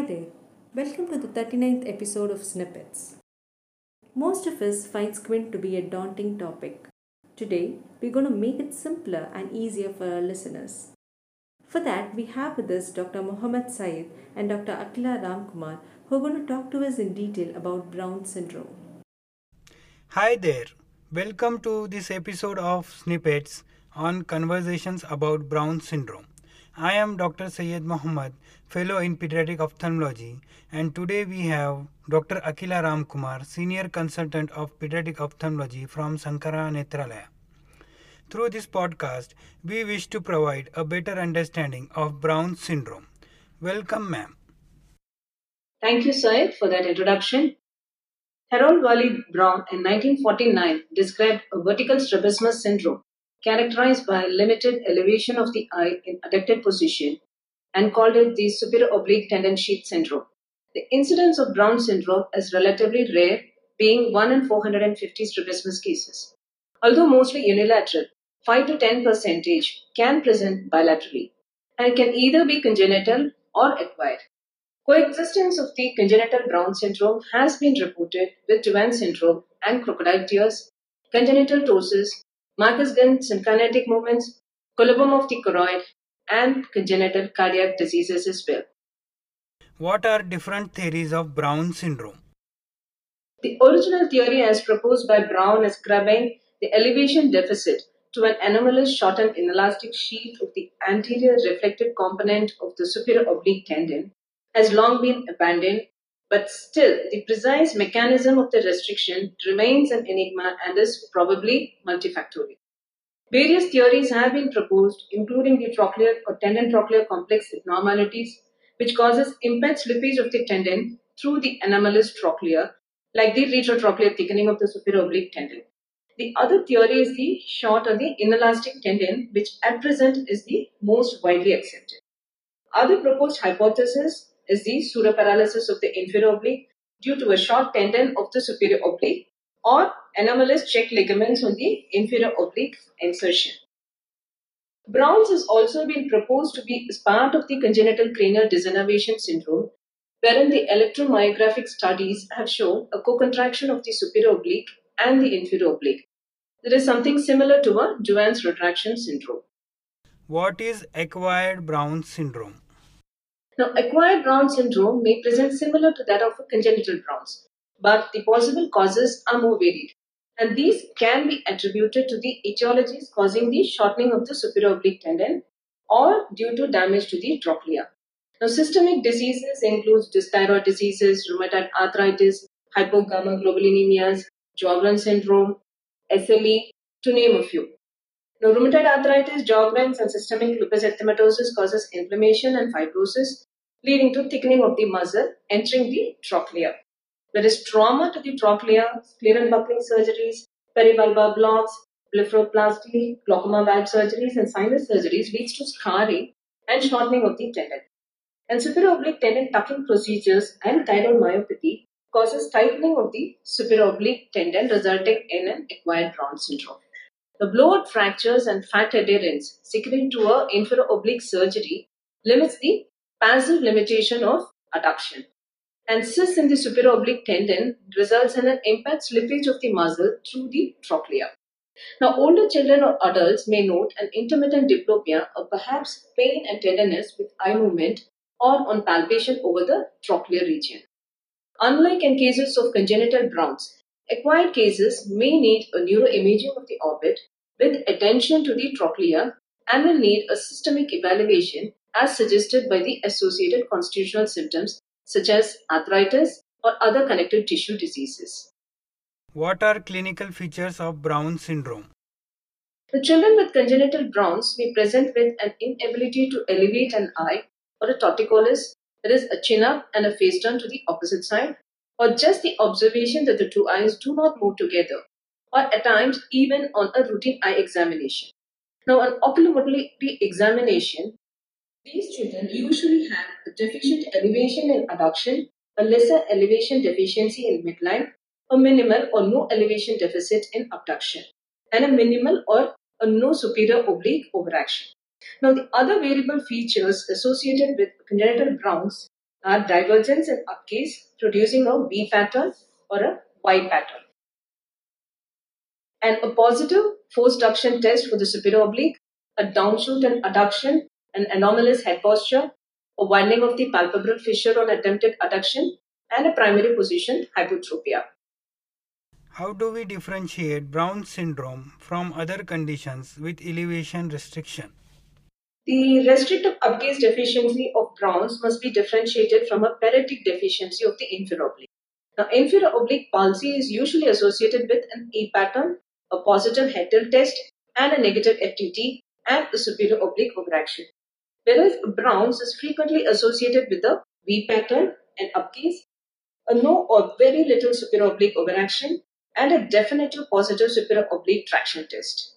Hi there. Welcome to the 39th episode of Snippets. Most of us find squint to be a daunting topic. Today, we're going to make it simpler and easier for our listeners. For that, we have with us Dr. Mohammed Syed and Dr. Akila Ramkumar who are going to talk to us in detail about Brown syndrome. Hi there. Welcome to this episode of Snippets on conversations about Brown syndrome. I am Dr. Syed Mohammed, Fellow in Pediatric Ophthalmology, and today we have Dr. Akila Ramkumar, Senior Consultant of Pediatric Ophthalmology from Sankara Nethralaya. Through this podcast, we wish to provide a better understanding of Brown syndrome. Welcome, ma'am. Thank you, Syed, for that introduction. Harold Wally Brown in 1949 described a vertical strabismus syndrome characterized by limited elevation of the eye in adducted position and called it the superior oblique tendon sheath syndrome. The incidence of Brown syndrome is relatively rare, being 1 in 450 strabismus cases. Although mostly unilateral, 5 to 10 percentage can present bilaterally and can either be congenital or acquired. Coexistence of the congenital Brown syndrome has been reported with Duane syndrome and crocodile tears, congenital ptosis, Marcus-Gunn synkinetic movements, coloboma of the choroid, and congenital cardiac diseases as well. What are different theories of Brown syndrome? The original theory as proposed by Brown ascribing the elevation deficit to an anomalous shortened inelastic sheath of the anterior reflected component of the superior oblique tendon has long been abandoned, but still the precise mechanism of the restriction remains an enigma and is probably multifactorial. Various theories have been proposed, including the trochlear or tendon trochlear complex abnormalities, which causes impaired slippage of the tendon through the anomalous trochlea, like the retrotrochlear thickening of the superior oblique tendon. The other theory is the short or the inelastic tendon, which at present is the most widely accepted. Other proposed hypothesis is the pseudoparalysis of the inferior oblique due to a short tendon of the superior oblique or anomalous check ligaments on the inferior oblique insertion. Brown's has also been proposed to be part of the congenital cranial degeneration syndrome, wherein the electromyographic studies have shown a co-contraction of the superior oblique and the inferior oblique. There is something similar to a Duane's retraction syndrome. What is acquired Brown syndrome? Now, acquired Brown syndrome may present similar to that of a congenital Brown's, but the possible causes are more varied, and these can be attributed to the etiologies causing the shortening of the superior oblique tendon or due to damage to the trochlea. Now, systemic diseases include dysthyroid diseases, rheumatoid arthritis, hypogammaglobulinemias, Sjogren syndrome, SLE, to name a few. Now, rheumatoid arthritis, Sjogren's, and systemic lupus erythematosus causes inflammation and fibrosis, leading to thickening of the muscle entering the trochlea. There is trauma to the trochlea, scleral buckling surgeries, peribulbar blocks, blepharoplasty, glaucoma valve surgeries, and sinus surgeries leads to scarring and shortening of the tendon. And superior oblique tendon tucking procedures and thyroid myopathy causes tightening of the superior oblique tendon resulting in an acquired Brown syndrome. The blowout fractures and fat adherence secondary to a inferior oblique surgery limits the passive limitation of adduction. And cysts in the superior oblique tendon results in an impaired slippage of the muscle through the trochlea. Now, older children or adults may note an intermittent diplopia or perhaps pain and tenderness with eye movement or on palpation over the trochlear region. Unlike in cases of congenital Browns, acquired cases may need a neuroimaging of the orbit with attention to the trochlea and will need a systemic evaluation as suggested by the associated constitutional symptoms such as arthritis or other connective tissue diseases. What are clinical features of Brown syndrome? The children with congenital Browns may present with an inability to elevate an eye or a torticollis, that is, a chin up and a face turn to the opposite side, or just the observation that the two eyes do not move together, or at times even on a routine eye examination. Now, an oculomotility examination, these children usually have a deficient elevation in adduction, a lesser elevation deficiency in midline, a minimal or no elevation deficit in abduction, and a minimal or a no superior oblique overaction. Now, the other variable features associated with congenital Browns are divergence and upgaze, producing a V pattern or a Y pattern. And a positive force duction test for the superior oblique, a downshoot and adduction, an anomalous head posture, a widening of the palpebral fissure on attempted adduction, and a primary position hypotropia. How do we differentiate Brown syndrome from other conditions with elevation restriction? The restrictive upgaze deficiency of Brown's must be differentiated from a paretic deficiency of the inferior oblique. Now, inferior oblique palsy is usually associated with an E pattern, a positive head tilt test, and a negative FDT, and a superior oblique overaction. Whereas Brown's is frequently associated with a V pattern, an upgaze, a no or very little superior oblique overaction, and a definitive positive superior oblique traction test.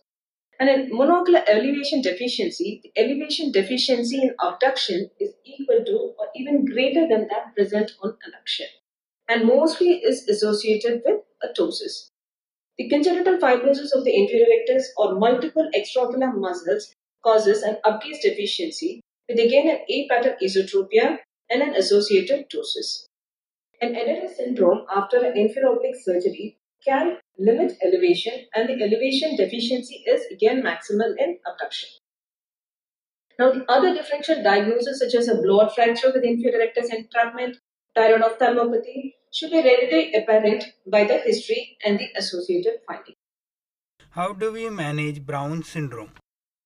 And in monocular elevation deficiency, the elevation deficiency in abduction is equal to or even greater than that present on adduction, and mostly is associated with ptosis. The congenital fibrosis of the inferior rectus or multiple extraocular muscles causes an upgaze deficiency with again an A pattern esotropia and an associated ptosis. An adherence syndrome after an inferior oblique surgery can limit elevation and the elevation deficiency is again maximal in abduction. Now the other differential diagnoses such as a blowout fracture with inferior rectus entrapment, thyroid ophthalmopathy should be readily apparent by the history and the associated finding. How do we manage Brown syndrome?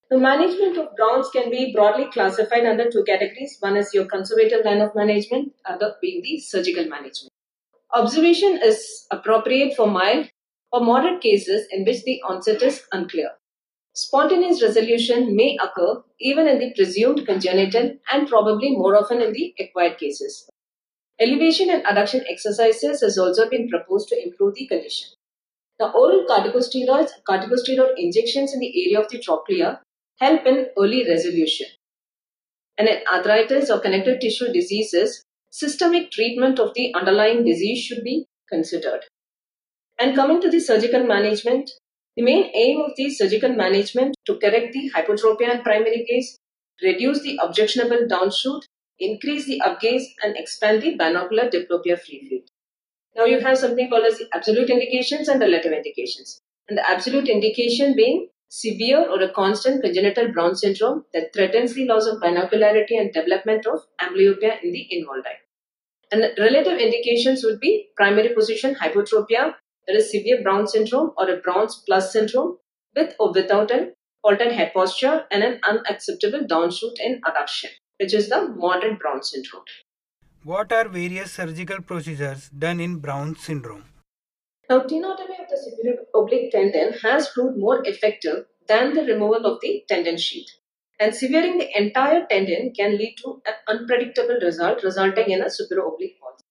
The management of Browns can be broadly classified under two categories. One is your conservative line of management, other being the surgical management. Observation is appropriate for mild or moderate cases in which the onset is unclear. Spontaneous resolution may occur even in the presumed congenital and probably more often in the acquired cases. Elevation and adduction exercises has also been proposed to improve the condition. The oral corticosteroids, corticosteroid injections in the area of the trochlea help in early resolution. And in arthritis or connective tissue diseases, systemic treatment of the underlying disease should be considered. And coming to the surgical management, the main aim of the surgical management to correct the hypotropia and primary gaze, reduce the objectionable downshoot, increase the upgaze, and expand the binocular diplopia free field. Now you have something called as the absolute indications and relative indications. And the absolute indication being severe or a constant congenital Brown syndrome that threatens the loss of binocularity and development of amblyopia in the involved eye. And relative indications would be primary position hypotropia, that is severe Brown syndrome or a Brown's plus syndrome with or without an altered head posture and an unacceptable downshoot in adduction, which is the moderate Brown syndrome. What are various surgical procedures done in Brown syndrome? Now, tenotomy the superior oblique tendon has proved more effective than the removal of the tendon sheath. And severing the entire tendon can lead to an unpredictable result, resulting in a superior oblique palsy.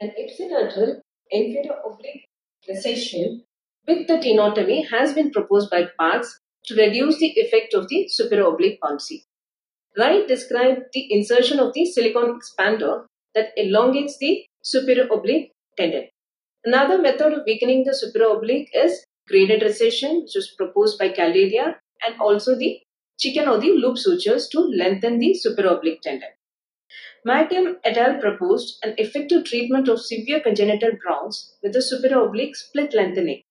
An ipsilateral inferior oblique recession with the tenotomy has been proposed by Parks to reduce the effect of the superior oblique palsy. Wright described the insertion of the silicone expander that elongates the superior oblique tendon. Another method of weakening the superior oblique is graded recession, which was proposed by Caldeira, and also the chicken or the loop sutures to lengthen the superior oblique tendon. McAdam et al. proposed an effective treatment of severe congenital Browns with the superior oblique split lengthening.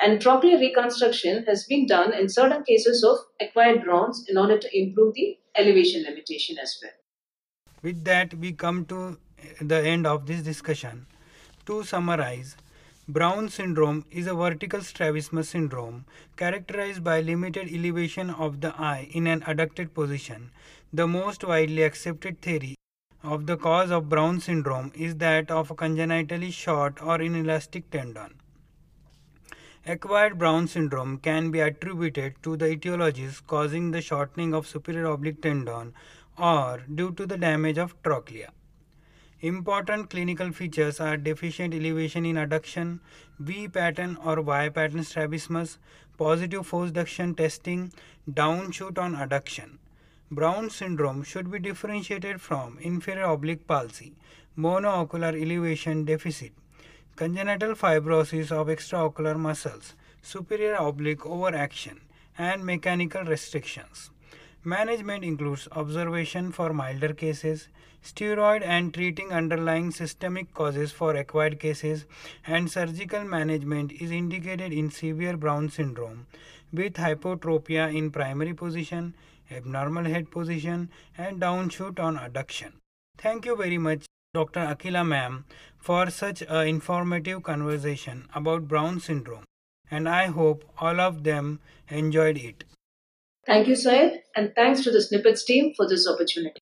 And trochlear reconstruction has been done in certain cases of acquired Browns in order to improve the elevation limitation as well. With that, we come to the end of this discussion. To summarize, Brown syndrome is a vertical strabismus syndrome characterized by limited elevation of the eye in an adducted position. The most widely accepted theory of the cause of Brown syndrome is that of a congenitally short or inelastic tendon. Acquired Brown syndrome can be attributed to the etiologies causing the shortening of superior oblique tendon or due to the damage of trochlea. Important clinical features are deficient elevation in adduction, V pattern or Y pattern strabismus, positive force duction testing, downshoot on adduction. Brown syndrome should be differentiated from inferior oblique palsy, monoocular elevation deficit, congenital fibrosis of extraocular muscles, superior oblique overaction, and mechanical restrictions. Management includes observation for milder cases, steroid and treating underlying systemic causes for acquired cases, and surgical management is indicated in severe Brown syndrome with hypotropia in primary position, abnormal head position, and downshoot on adduction. Thank you very much, Dr. Akila ma'am, for such an informative conversation about Brown syndrome, and I hope all of them enjoyed it. Thank you, Syed, and thanks to the Snippets team for this opportunity.